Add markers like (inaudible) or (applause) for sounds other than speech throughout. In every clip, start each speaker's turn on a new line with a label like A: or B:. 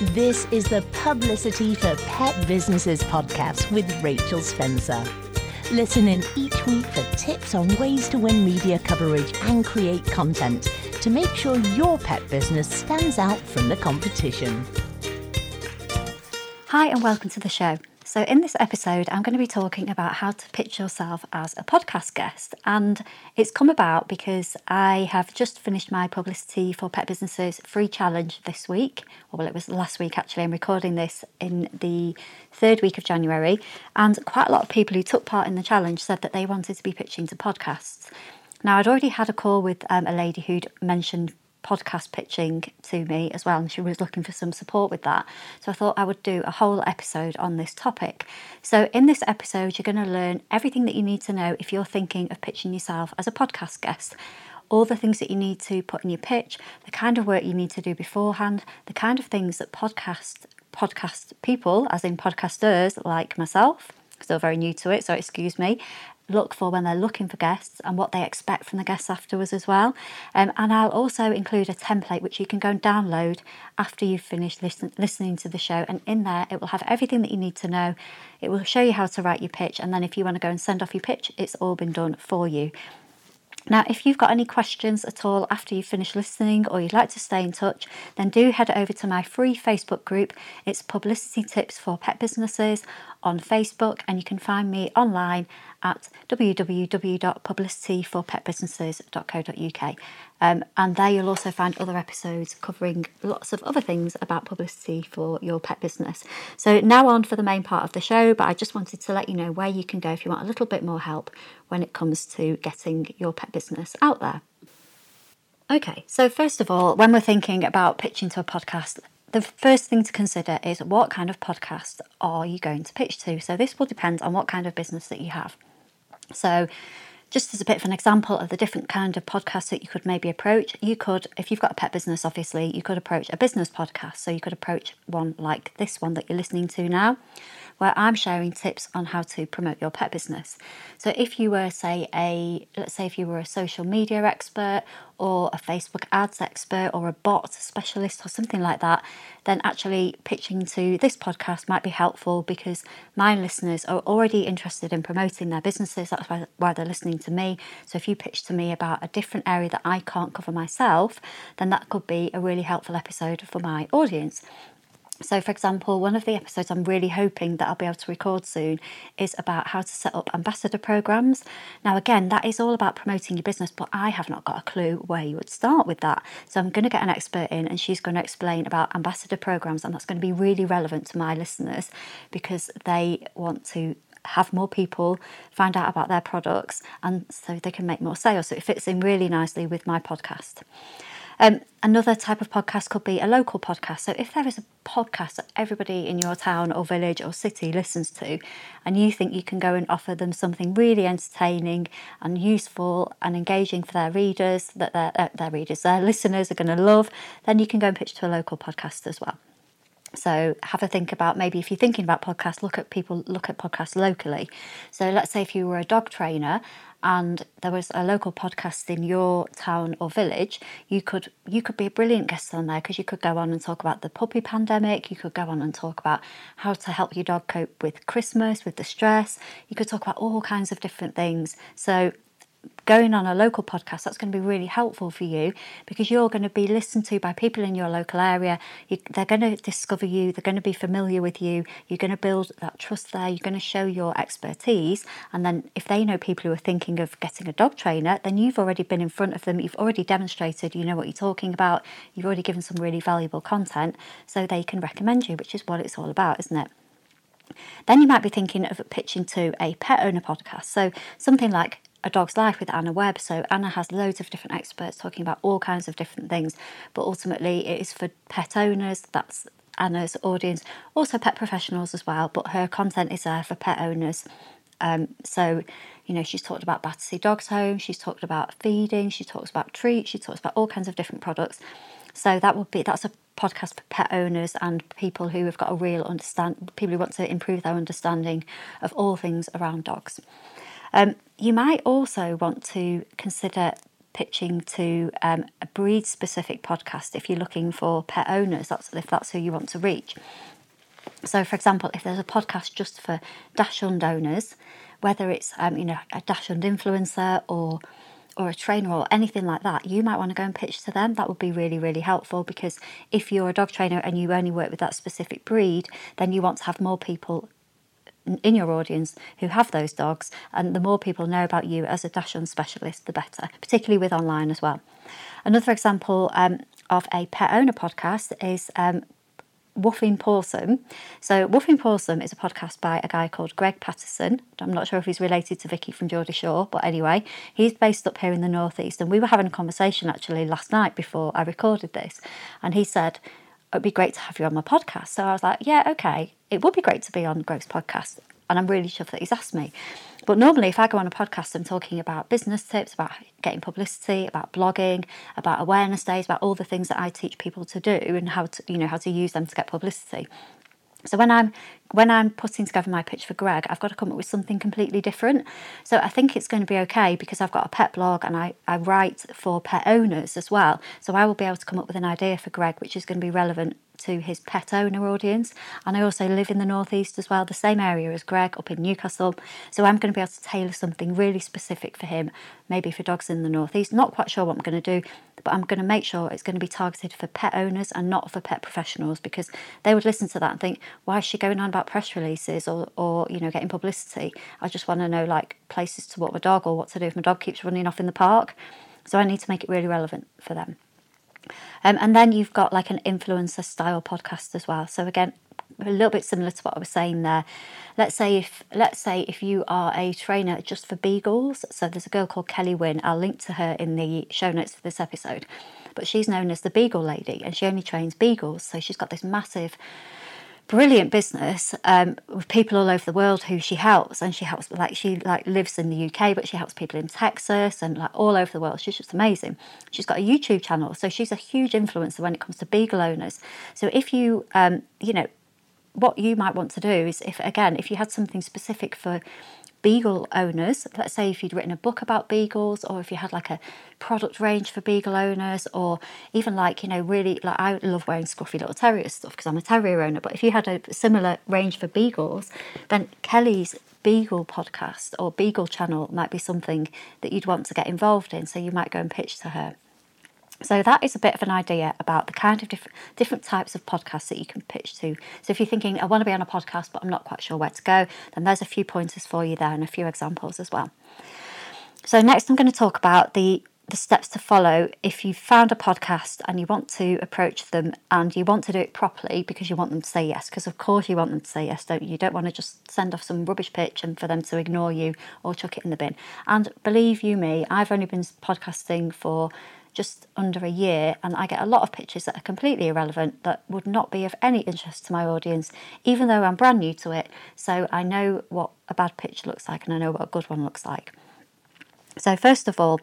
A: This is the Publicity for Pet Businesses podcast with Rachel Spencer. Listen in each week for tips on ways to win media coverage and create content to make sure your pet business stands out from the competition.
B: Hi, and welcome to the show. So, in this episode, I'm going to be talking about how to pitch yourself as a podcast guest. And it's come about because I have just finished my Publicity for Pet Businesses free challenge this week. Well, it was last week actually. I'm recording this in the third week of January. And quite a lot of people who took part in the challenge said that they wanted to be pitching to podcasts. Now, I'd already had a call with um, a lady who'd mentioned podcast pitching to me as well, and she was looking for some support with that. So I thought I would do a whole episode on this topic. So, in this episode, you're going to learn everything that you need to know if you're thinking of pitching yourself as a podcast guest. All the things that you need to put in your pitch, the kind of work you need to do beforehand, the kind of things that podcast podcast people, as in podcasters like myself, still very new to it, so excuse me, look for when they're looking for guests and what they expect from the guests afterwards as well. Um, and I'll also include a template which you can go and download after you've finished listen, listening to the show. And in there, it will have everything that you need to know. It will show you how to write your pitch. And then if you want to go and send off your pitch, it's all been done for you. Now, if you've got any questions at all after you've finished listening or you'd like to stay in touch, then do head over to my free Facebook group. It's Publicity Tips for Pet Businesses on Facebook, and you can find me online at www.publicityforpetbusinesses.co.uk. Um, and there you'll also find other episodes covering lots of other things about publicity for your pet business. So now on for the main part of the show, but I just wanted to let you know where you can go if you want a little bit more help when it comes to getting your pet business out there. Okay, so first of all, when we're thinking about pitching to a podcast, the first thing to consider is what kind of podcast are you going to pitch to? So this will depend on what kind of business that you have. So, just as a bit of an example of the different kind of podcasts that you could maybe approach, you could, if you've got a pet business, obviously, you could approach a business podcast. So you could approach one like this one that you're listening to now, where I'm sharing tips on how to promote your pet business. So if you were, say, a let's say if you were a social media expert or a Facebook ads expert or a bot specialist or something like that, then actually pitching to this podcast might be helpful because my listeners are already interested in promoting their businesses. That's why, why they're listening to me. So if you pitch to me about a different area that I can't cover myself, then that could be a really helpful episode for my audience. So, for example, one of the episodes I'm really hoping that I'll be able to record soon is about how to set up ambassador programs. Now, again, that is all about promoting your business, but I have not got a clue where you would start with that. So, I'm going to get an expert in and she's going to explain about ambassador programs, and that's going to be really relevant to my listeners because they want to have more people find out about their products and so they can make more sales. So, it fits in really nicely with my podcast. Um, another type of podcast could be a local podcast. So, if there is a podcast that everybody in your town or village or city listens to, and you think you can go and offer them something really entertaining and useful and engaging for their readers, that their, uh, their readers, their (laughs) listeners are going to love, then you can go and pitch to a local podcast as well. So have a think about maybe if you're thinking about podcasts, look at people look at podcasts locally. So let's say if you were a dog trainer and there was a local podcast in your town or village, you could you could be a brilliant guest on there because you could go on and talk about the puppy pandemic. You could go on and talk about how to help your dog cope with Christmas, with the stress. You could talk about all kinds of different things. So going on a local podcast, that's going to be really helpful for you because you're going to be listened to by people in your local area. You, they're going to discover you, they're going to be familiar with you, you're going to build that trust there, you're going to show your expertise. And then if they know people who are thinking of getting a dog trainer, then you've already been in front of them, you've already demonstrated you know what you're talking about, you've already given some really valuable content so they can recommend you, which is what it's all about, isn't it? Then you might be thinking of pitching to a pet owner podcast. So something like a Dog's Life with Anna Webb. So Anna has loads of different experts talking about all kinds of different things, but ultimately it is for pet owners. That's Anna's audience, also pet professionals as well. But her content is there for pet owners. Um, so, you know, she's talked about Battersea Dogs Home, she's talked about feeding, she talks about treats, she talks about all kinds of different products. So that would be that's a podcast for pet owners and people who have got a real understand people who want to improve their understanding of all things around dogs. Um, you might also want to consider pitching to um, a breed specific podcast if you're looking for pet owners, that's if that's who you want to reach. So, for example, if there's a podcast just for Dachshund owners, whether it's um, you know a Dachshund influencer or or a trainer or anything like that, you might want to go and pitch to them. That would be really, really helpful because if you're a dog trainer and you only work with that specific breed, then you want to have more people in your audience who have those dogs, and the more people know about you as a Dachshund specialist, the better, particularly with online as well. Another example um, of a pet owner podcast is um, Woofing Pawsome. So, Woofing Pawsome is a podcast by a guy called Greg Pattison. I'm not sure if he's related to Vicky from Geordie Shore, but anyway, he's based up here in the Northeast. And we were having a conversation actually last night before I recorded this. And he said, It'd be great to have you on my podcast. So I was like, Yeah, okay. It would be great to be on Greg's podcast. And I'm really chuffed that he's asked me. But normally, if I go on a podcast, I'm talking about business tips, about getting publicity, about blogging, about awareness days, about all the things that I teach people to do and how to, you know, how to use them to get publicity. So when I'm when I'm putting together my pitch for Greg, I've got to come up with something completely different. So I think it's going to be okay because I've got a pet blog and I, I write for pet owners as well. So I will be able to come up with an idea for Greg which is going to be relevant to his pet owner audience. And I also live in the Northeast as well, the same area as Greg up in Newcastle. So I'm going to be able to tailor something really specific for him, maybe for dogs in the Northeast. Not quite sure what I'm going to do, but I'm going to make sure it's going to be targeted for pet owners and not for pet professionals because they would listen to that and think, why is she going on about press releases or, or you know, getting publicity? I just want to know like places to walk my dog or what to do if my dog keeps running off in the park. So I need to make it really relevant for them. Um, and then you've got like an influencer style podcast as well. So again, a little bit similar to what I was saying there. Let's say if let's say if you are a trainer just for beagles, so there's a girl called Kelly Wynn. I'll link to her in the show notes for this episode. But she's known as the Beagle Lady, and she only trains beagles. So she's got this massive brilliant business um, with people all over the world who she helps and she helps like she like lives in the UK but she helps people in Texas and like all over the world. She's just amazing. She's got a YouTube channel so she's a huge influencer when it comes to beagle owners. So if you um, you know what you might want to do is if again if you had something specific for beagle owners. Let's say if you'd written a book about beagles, or if you had like a product range for beagle owners, or even like, you know, really like I love wearing scruffy little terrier stuff because I'm a terrier owner. But if you had a similar range for beagles, then Kelly's Beagle podcast or Beagle channel might be something that you'd want to get involved in. So you might go and pitch to her. So that is a bit of an idea about the kind of different different types of podcasts that you can pitch to. So if you're thinking, I want to be on a podcast, but I'm not quite sure where to go, then there's a few pointers for you there and a few examples as well. So next, I'm going to talk about the the steps to follow if you've found a podcast and you want to approach them and you want to do it properly because you want them to say yes because of course you want them to say yes don't you you don't want to just send off some rubbish pitch and for them to ignore you or chuck it in the bin and believe you me i've only been podcasting for just under a year, and I get a lot of pitches that are completely irrelevant that would not be of any interest to my audience, even though I'm brand new to it. So I know what a bad pitch looks like and I know what a good one looks like. So, first of all,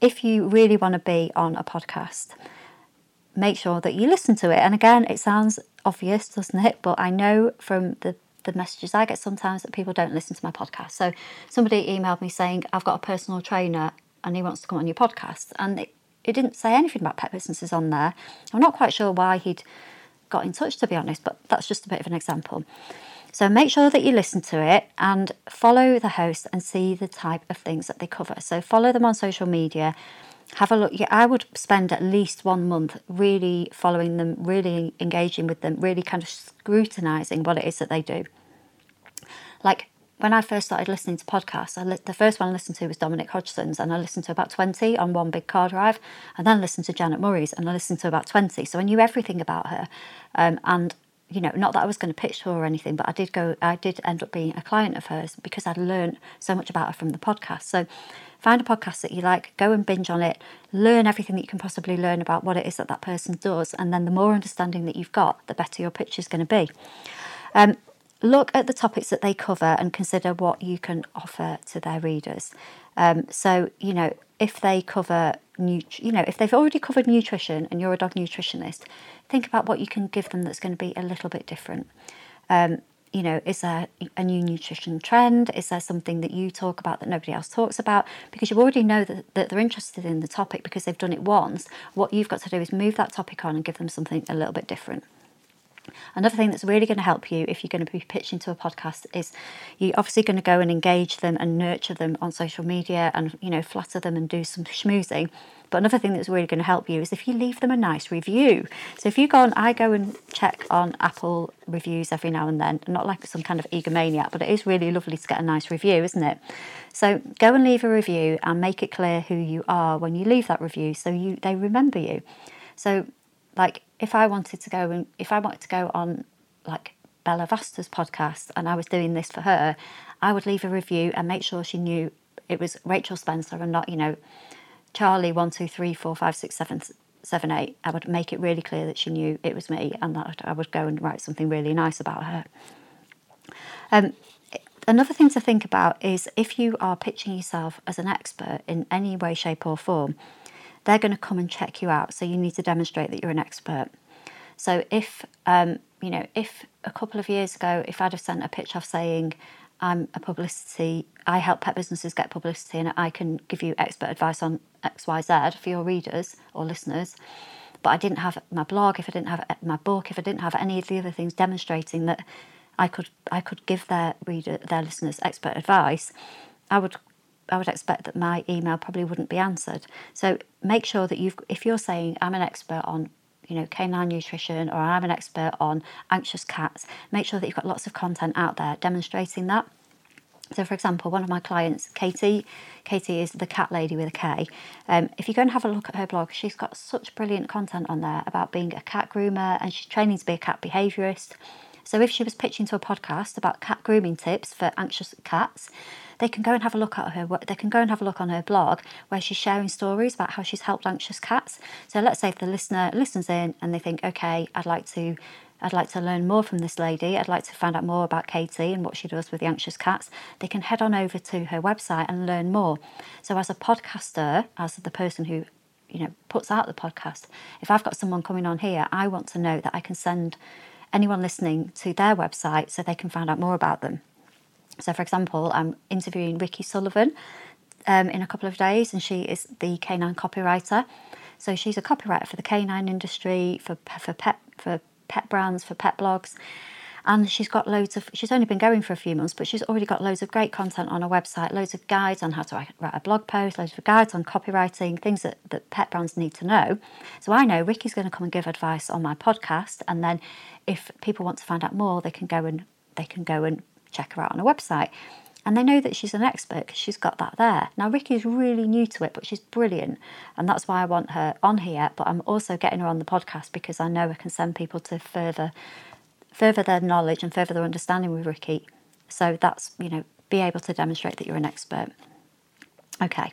B: if you really want to be on a podcast, make sure that you listen to it. And again, it sounds obvious, doesn't it? But I know from the the messages I get sometimes that people don't listen to my podcast. So somebody emailed me saying, I've got a personal trainer and he wants to come on your podcast. And it, it didn't say anything about pet businesses on there. I'm not quite sure why he'd got in touch, to be honest, but that's just a bit of an example. So make sure that you listen to it and follow the host and see the type of things that they cover. So follow them on social media. Have a look. Yeah, I would spend at least one month really following them, really engaging with them, really kind of scrutinizing what it is that they do. Like when I first started listening to podcasts, li- the first one I listened to was Dominic Hodgson's, and I listened to about 20 on one big car drive. And then listened to Janet Murray's, and I listened to about 20. So I knew everything about her. Um, and, you know, not that I was going to pitch her or anything, but I did go, I did end up being a client of hers because I'd learned so much about her from the podcast. So find a podcast that you like, go and binge on it, learn everything that you can possibly learn about what it is that that person does. And then the more understanding that you've got, the better your pitch is going to be. Um, look at the topics that they cover and consider what you can offer to their readers. Um, so, you know, if they cover, nut- you know, if they've already covered nutrition and you're a dog nutritionist, think about what you can give them that's going to be a little bit different. Um, you know, is there a new nutrition trend? Is there something that you talk about that nobody else talks about? Because you already know that, that they're interested in the topic because they've done it once. What you've got to do is move that topic on and give them something a little bit different. Another thing that's really going to help you if you're going to be pitching to a podcast is you're obviously going to go and engage them and nurture them on social media and you know flatter them and do some schmoozing. But another thing that's really going to help you is if you leave them a nice review. So if you go on, I go and check on Apple reviews every now and then, not like some kind of egomaniac, but it is really lovely to get a nice review, isn't it? So go and leave a review and make it clear who you are when you leave that review, so you they remember you. So like if I wanted to go and if I wanted to go on like Bella Vasta's podcast and I was doing this for her, I would leave a review and make sure she knew it was Rachel Spencer and not, you know, Charlie one, two, three, four, five, six, seven, seven, eight. I would make it really clear that she knew it was me and that I would go and write something really nice about her. Um, another thing to think about is if you are pitching yourself as an expert in any way, shape, or form, they're going to come and check you out. So you need to demonstrate that you're an expert. So if um, you know, if a couple of years ago, if I'd have sent a pitch off saying I'm a publicity, I help pet businesses get publicity, and I can give you expert advice on X, Y, Z for your readers or listeners. But I didn't have my blog, if I didn't have my book, if I didn't have any of the other things demonstrating that I could I could give their reader their listeners expert advice, I would I would expect that my email probably wouldn't be answered. So make sure that you've, if you're saying I'm an expert on, you know, canine nutrition or I'm an expert on anxious cats, make sure that you've got lots of content out there demonstrating that. So, for example, one of my clients, Katie, Katie is the cat lady with a K. Um, if you go and have a look at her blog, she's got such brilliant content on there about being a cat groomer and she's training to be a cat behaviourist. So, if she was pitching to a podcast about cat grooming tips for anxious cats, they can go and have a look at her. They can go and have a look on her blog where she's sharing stories about how she's helped anxious cats. So let's say if the listener listens in and they think, okay, I'd like to. I'd like to learn more from this lady. I'd like to find out more about Katie and what she does with the anxious cats. They can head on over to her website and learn more. So, as a podcaster, as the person who you know puts out the podcast, if I've got someone coming on here, I want to know that I can send anyone listening to their website so they can find out more about them. So, for example, I'm interviewing Ricky Sullivan um, in a couple of days, and she is the canine copywriter. So she's a copywriter for the canine industry, for for pet for pet brands, for pet blogs, and she's got loads of. She's only been going for a few months, but she's already got loads of great content on her website, loads of guides on how to write a blog post, loads of guides on copywriting, things that, that pet brands need to know. So I know Ricky's going to come and give advice on my podcast, and then if people want to find out more, they can go and they can go and check her out on her website. And they know that she's an expert because she's got that there. Now, Ricky's really new to it, but she's brilliant. And that's why I want her on here. But I'm also getting her on the podcast because I know I can send people to further further their knowledge and further their understanding with Ricky. So that's, you know, be able to demonstrate that you're an expert. Okay.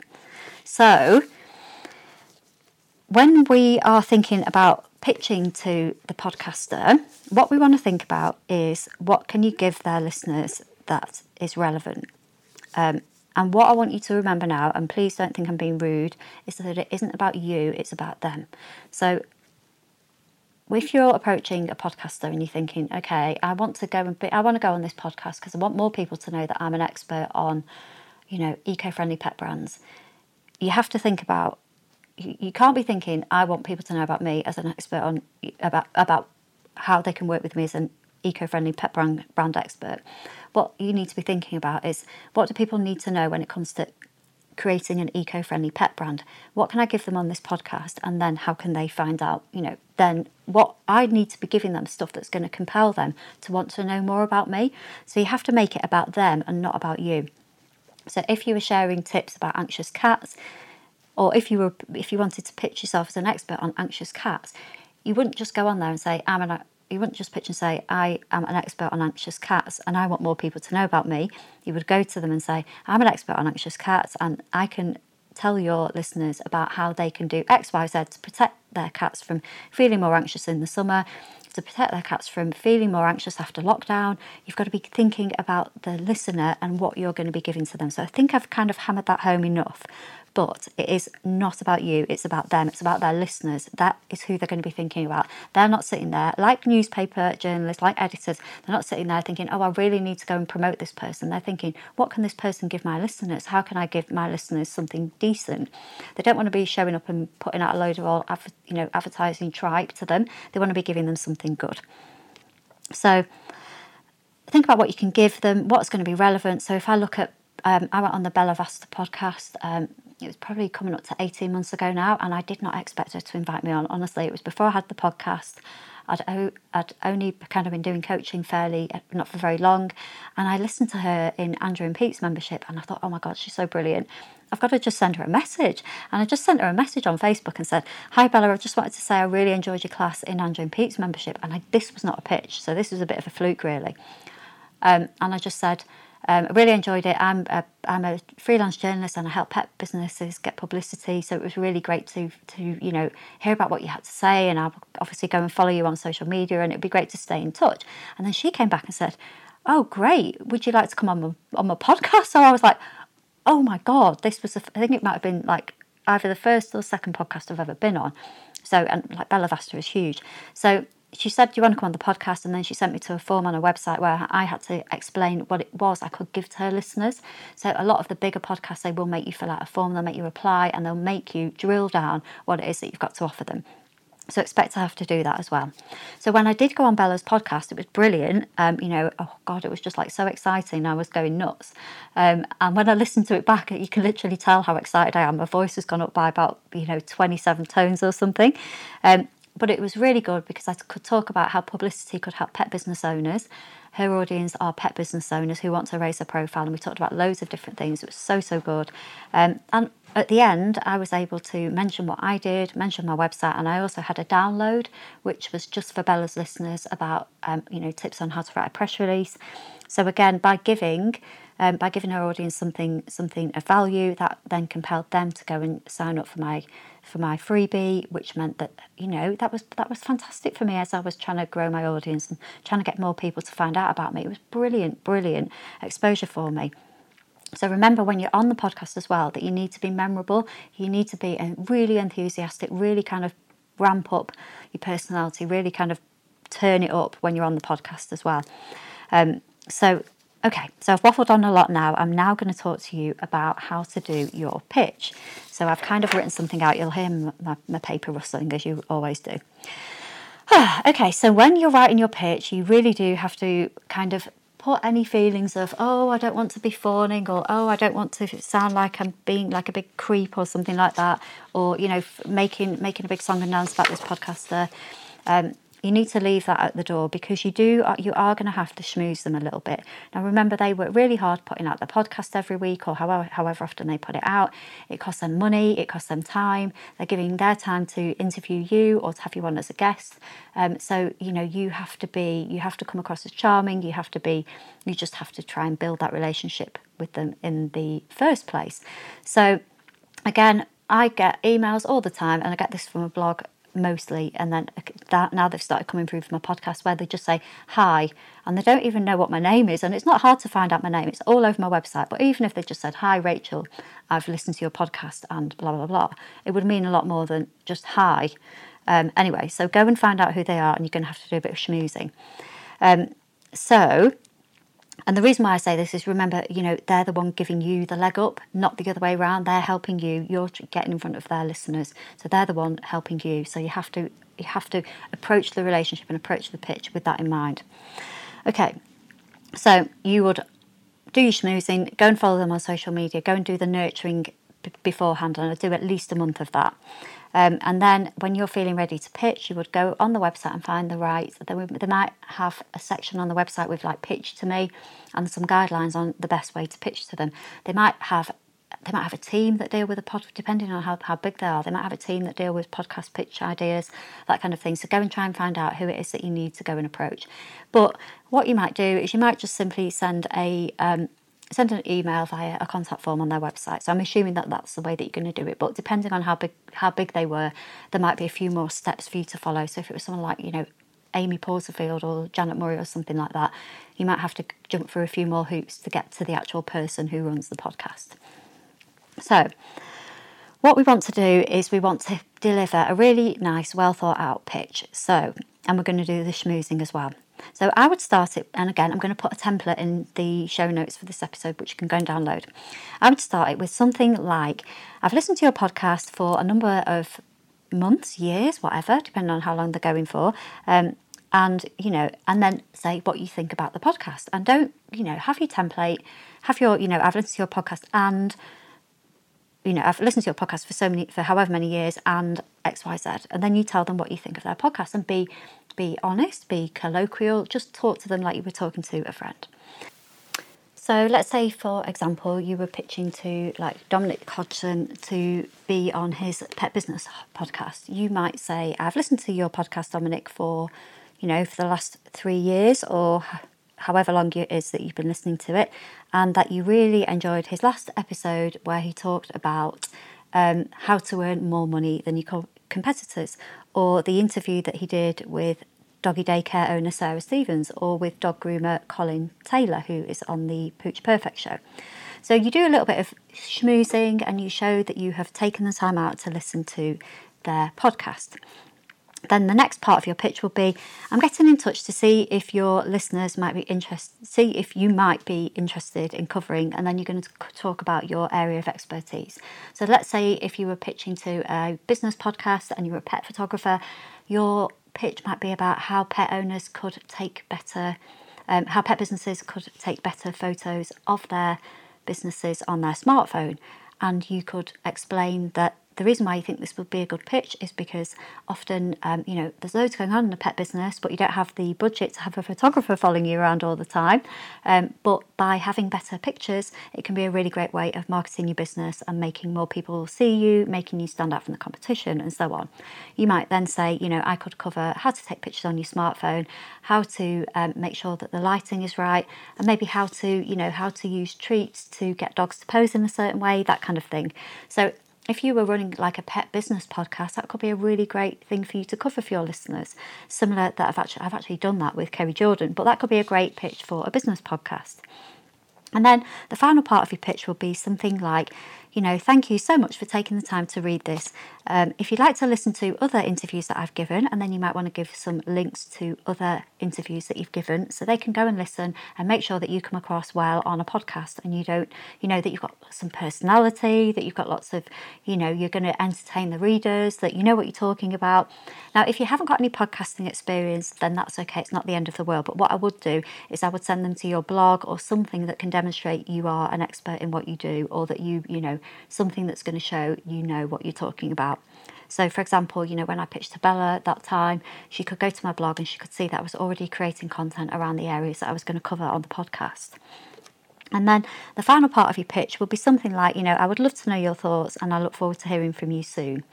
B: So when we are thinking about pitching to the podcaster, what we want to think about is what can you give their listeners that is relevant. Um, and what I want you to remember now, and please don't think I'm being rude, is that it isn't about you, it's about them. So if you're approaching a podcaster and you're thinking, okay, I want to go and be, I want to go on this podcast because I want more people to know that I'm an expert on, you know, eco-friendly pet brands. You have to think about you, can't be thinking I want people to know about me as an expert on about about how they can work with me as an eco-friendly pet brand, brand expert. What you need to be thinking about is what do people need to know when it comes to creating an eco-friendly pet brand? What can I give them on this podcast, and then how can they find out? You know, then what I need to be giving them stuff that's going to compel them to want to know more about me. So you have to make it about them and not about you. So if you were sharing tips about anxious cats, or if you were if you wanted to pitch yourself as an expert on anxious cats, you wouldn't just go on there and say I'm an you wouldn't just pitch and say I am an expert on anxious cats and I want more people to know about me. You would go to them and say I'm an expert on anxious cats and I can tell your listeners about how they can do X, Y, Z to protect their cats from feeling more anxious in the summer, to protect their cats from feeling more anxious after lockdown. You've got to be thinking about the listener and what you're going to be giving to them. So I think I've kind of hammered that home enough. But it is not about you, it's about them, it's about their listeners. That is who they're going to be thinking about. They're not sitting there, like newspaper journalists, like editors, they're not sitting there thinking, oh, I really need to go and promote this person. They're thinking, what can this person give my listeners? How can I give my listeners something decent? They don't want to be showing up and putting out a load of all, you know, advertising tripe to them. They want to be giving them something good. So think about what you can give them, what's going to be relevant. So if I look at, um, I went on the Bella Vasta podcast. Um, it was probably coming up to 18 months ago now, and I did not expect her to invite me on. Honestly, it was before I had the podcast. I'd, I'd only kind of been doing coaching fairly, uh, not for very long. And I listened to her in Andrew and Pete's membership, and I thought, oh my God, she's so brilliant. I've got to just send her a message. And I just sent her a message on Facebook and said, Hi Bella, I just wanted to say I really enjoyed your class in Andrew and Pete's membership. And I, this was not a pitch, so this was a bit of a fluke, really. Um, and I just said, um, I really enjoyed it. I'm a, I'm a freelance journalist and I help pet businesses get publicity. So it was really great to to you know hear about what you had to say, and I'll obviously go and follow you on social media, and it'd be great to stay in touch. And then she came back and said, "Oh, great! Would you like to come on my, on my podcast?" So I was like, "Oh my god, this was a, I think it might have been like either the first or second podcast I've ever been on." So and like Bella Vasta is huge. So she said, Do you want to come on the podcast? And then she sent me to a form on a website where I had to explain what it was I could give to her listeners. So, a lot of the bigger podcasts, they will make you fill out a form, they'll make you reply, and they'll make you drill down what it is that you've got to offer them. So expect to have to do that as well. So when I did go on Bella's podcast, it was brilliant. Um, you know, oh God, it was just like so exciting. I was going nuts. Um, and when I listened to it back, you can literally tell how excited I am. My voice has gone up by about, you know, 27 tones or something. Um, but it was really good because I could talk about how publicity could help pet business owners. Her audience are pet business owners who want to raise their profile, and we talked about loads of different things. It was so, so good. Um, and at the end, I was able to mention what I did, mention my website, and I also had a download, which was just for Bella's listeners about, um, you know, tips on how to write a press release. So again, by giving, um, by giving our audience something, something of value, that then compelled them to go and sign up for my for my freebie, which meant that you know that was that was fantastic for me as I was trying to grow my audience and trying to get more people to find out about me. It was brilliant, brilliant exposure for me. So remember when you're on the podcast as well that you need to be memorable. You need to be really enthusiastic, really kind of ramp up your personality, really kind of turn it up when you're on the podcast as well. Um, so Okay, so I've waffled on a lot now. I'm now going to talk to you about how to do your pitch. So I've kind of written something out. You'll hear my, my paper rustling as you always do. (sighs) okay, so when you're writing your pitch, you really do have to kind of put any feelings of oh I don't want to be fawning or oh I don't want to sound like I'm being like a big creep or something like that or you know making making a big song and dance about this podcaster. Um, you need to leave that at the door because you do uh, you are going to have to schmooze them a little bit. Now remember they work really hard putting out the podcast every week or however however often they put it out. It costs them money, it costs them time. They're giving their time to interview you or to have you on as a guest. Um, so you know you have to be you have to come across as charming. You have to be you just have to try and build that relationship with them in the first place. So again, I get emails all the time, and I get this from a blog mostly and then that now they've started coming through from my podcast where they just say hi and they don't even know what my name is and it's not hard to find out my name it's all over my website but even if they just said hi rachel i've listened to your podcast and blah blah blah it would mean a lot more than just hi. Um, anyway so go and find out who they are and you're going to have to do a bit of schmoozing. Um, so and the reason why I say this is remember, you know, they're the one giving you the leg up, not the other way around. They're helping you. You're getting in front of their listeners, so they're the one helping you. So you have to you have to approach the relationship and approach the pitch with that in mind. Okay, so you would do your schmoozing, go and follow them on social media, go and do the nurturing b- beforehand, and I do at least a month of that. Um, and then when you're feeling ready to pitch, you would go on the website and find the right. They, might have a section on the website with like pitch to me and some guidelines on the best way to pitch to them. They might have they might have a team that deal with a pod, depending on how, how big they are. They might have a team that deal with podcast pitch ideas, that kind of thing. So go and try and find out who it is that you need to go and approach. But what you might do is you might just simply send a um, send an email via a contact form on their website. So I'm assuming that that's the way that you're going to do it. But depending on how big how big they were, there might be a few more steps for you to follow. So if it was someone like you know Amy Porterfield or Janet Murray or something like that, you might have to jump through a few more hoops to get to the actual person who runs the podcast. So what we want to do is we want to deliver a really nice, well thought out pitch. So, and we're going to do the schmoozing as well. So I would start it, and again, I'm going to put a template in the show notes for this episode, which you can go and download. I would start it with something like I've listened to your podcast for a number of months, years, whatever, depending on how long they're going for. Um, and you know, and then say what you think about the podcast, and don't you know have your template, have your you know I've listened to your podcast and you know, I've listened to your podcast for so many, for however many years, and X, Y, Z, and then you tell them what you think of their podcast, and be, be honest, be colloquial, just talk to them like you were talking to a friend. So let's say, for example, you were pitching to like Dominic Hodgson to be on his pet business podcast. You might say, "I've listened to your podcast, Dominic, for you know for the last three years, or however long it is that you've been listening to it, and that you really enjoyed his last episode where he talked about um, how to earn more money than you co- competitors, or the interview that he did with doggy daycare owner Sarah Stevens, or with dog groomer Colin Taylor, who is on the Pooch Perfect show. So you do a little bit of schmoozing and you show that you have taken the time out to listen to their podcast. Then the next part of your pitch will be I'm getting in touch to see if your listeners might be interested, see if you might be interested in covering, and then you're going to talk about your area of expertise. So let's say if you were pitching to a business podcast and you were a pet photographer, your pitch might be about how pet owners could take better, um, how pet businesses could take better photos of their businesses on their smartphone. And you could explain that the reason why you think this would be a good pitch is because often, um, you know, there's loads going on in a pet business, but you don't have the budget to have a photographer following you around all the time. Um, but by having better pictures, it can be a really great way of marketing your business and making more people see you, making you stand out from the competition, and so on. You might then say, you know, I could cover how to take pictures on your smartphone, how to um, make sure that the lighting is right, and maybe how to, you know, how to use treats to get dogs to pose in a certain way, that kind of thing. So if you were running like a pet business podcast, that could be a really great thing for you to cover for your listeners. Similar that I've actually I've actually done that with Kerry Jordan, but that could be a great pitch for a business podcast. And then the final part of your pitch will be something like, you know, thank you so much for taking the time to read this. Um, if you'd like to listen to other interviews that I've given, and then you might want to give some links to other interviews that you've given so they can go and listen and make sure that you come across well on a podcast and you don't, you know, that you've got some personality, that you've got lots of, you know, you're going to entertain the readers, that you know what you're talking about. Now, if you haven't got any podcasting experience, then that's okay. It's not the end of the world. But what I would do is I would send them to your blog or something that can demonstrate you are an expert in what you do or that you, you know, something that's going to show you know what you're talking about. So, for example, you know, when I pitched to Bella at that time, she could go to my blog and she could see that I was already creating content around the areas that I was going to cover on the podcast. And then the final part of your pitch will be something like, you know, I would love to know your thoughts and I look forward to hearing from you soon.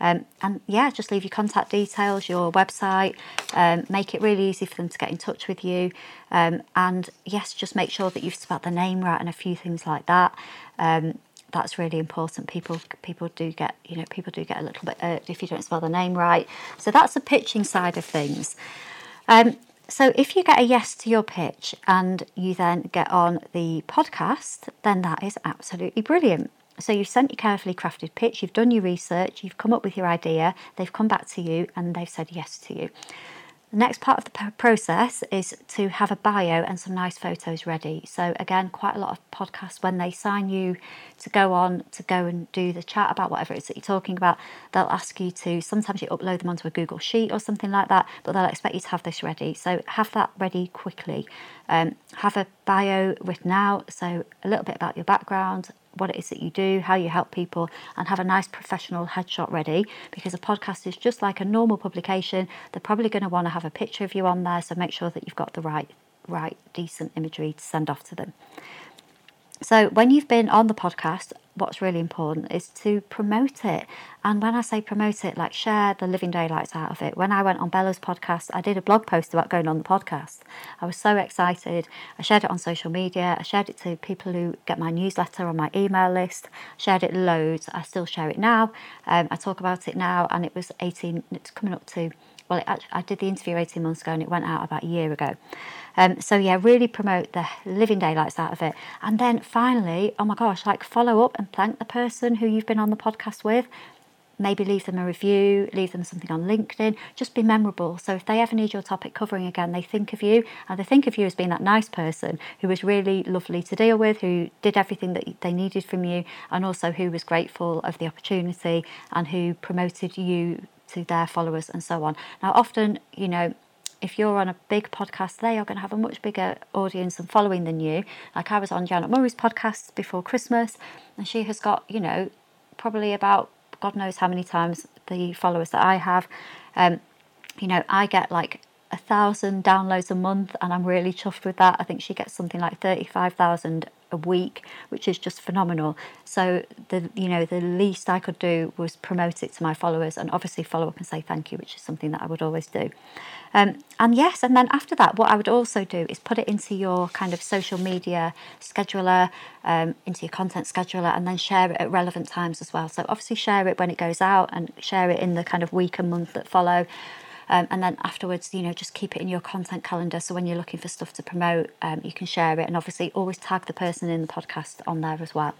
B: Um, and yeah, just leave your contact details, your website, um, make it really easy for them to get in touch with you. Um, and yes, just make sure that you've spelled the name right and a few things like that. Um, that's really important. People people do get you know people do get a little bit irked if you don't spell the name right. So that's the pitching side of things. Um, so if you get a yes to your pitch and you then get on the podcast, then that is absolutely brilliant. So you've sent your carefully crafted pitch, you've done your research, you've come up with your idea, they've come back to you and they've said yes to you. The next part of the process is to have a bio and some nice photos ready. So, again, quite a lot of podcasts, when they sign you to go on to go and do the chat about whatever it is that you're talking about, they'll ask you to sometimes you upload them onto a Google Sheet or something like that, but they'll expect you to have this ready. So, have that ready quickly. Um, have a bio written out, so a little bit about your background, what it is that you do, how you help people, and have a nice professional headshot ready because a podcast is just like a normal publication. They're probably going to want to have a picture of you on there, so make sure that you've got the right, right, decent imagery to send off to them. So, when you've been on the podcast, what's really important is to promote it. And when I say promote it, like share the living daylights out of it. When I went on Bella's podcast, I did a blog post about going on the podcast. I was so excited. I shared it on social media. I shared it to people who get my newsletter on my email list. I shared it loads. I still share it now. Um, I talk about it now, and it was 18, it's coming up to well, I did the interview 18 months ago and it went out about a year ago. Um, so yeah, really promote the living daylights out of it. And then finally, oh my gosh, like follow up and thank the person who you've been on the podcast with. Maybe leave them a review, leave them something on LinkedIn, just be memorable. So if they ever need your topic covering again, they think of you and they think of you as being that nice person who was really lovely to deal with, who did everything that they needed from you, and also who was grateful of the opportunity and who promoted you to their followers and so on. Now, often, you know, if you're on a big podcast, they are going to have a much bigger audience and following than you. Like I was on Janet Murray's podcast before Christmas, and she has got, you know, probably about God knows how many times the followers that I have. Um, you know, I get like a thousand downloads a month, and I'm really chuffed with that. I think she gets something like 35,000 a week, which is just phenomenal. So the you know the least I could do was promote it to my followers and obviously follow up and say thank you, which is something that I would always do. Um, and yes, and then after that, what I would also do is put it into your kind of social media scheduler, um, into your content scheduler, and then share it at relevant times as well. So obviously share it when it goes out and share it in the kind of week and month that follow. Um, and then afterwards, you know, just keep it in your content calendar. So when you're looking for stuff to promote, um, you can share it. And obviously, always tag the person in the podcast on there as well.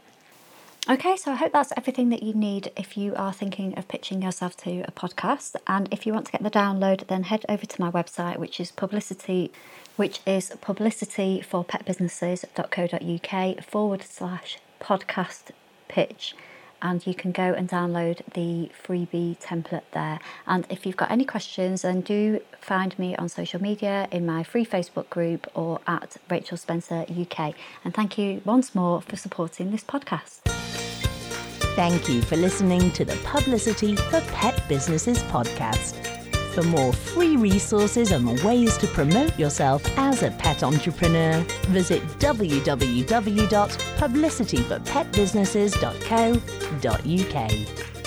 B: Okay, so I hope that's everything that you need if you are thinking of pitching yourself to a podcast. And if you want to get the download, then head over to my website, which is publicity, which is publicityforpetbusinesses.co.uk forward slash podcast pitch and you can go and download the freebie template there. And if you've got any questions, then do find me on social media in my free Facebook group or at Rachel Spencer UK. And thank you once more for supporting this podcast.
A: Thank you for listening to the Publicity for Pet Businesses podcast. For more free resources and ways to promote yourself as a pet entrepreneur, visit www.publicityforpetbusinesses.co.uk.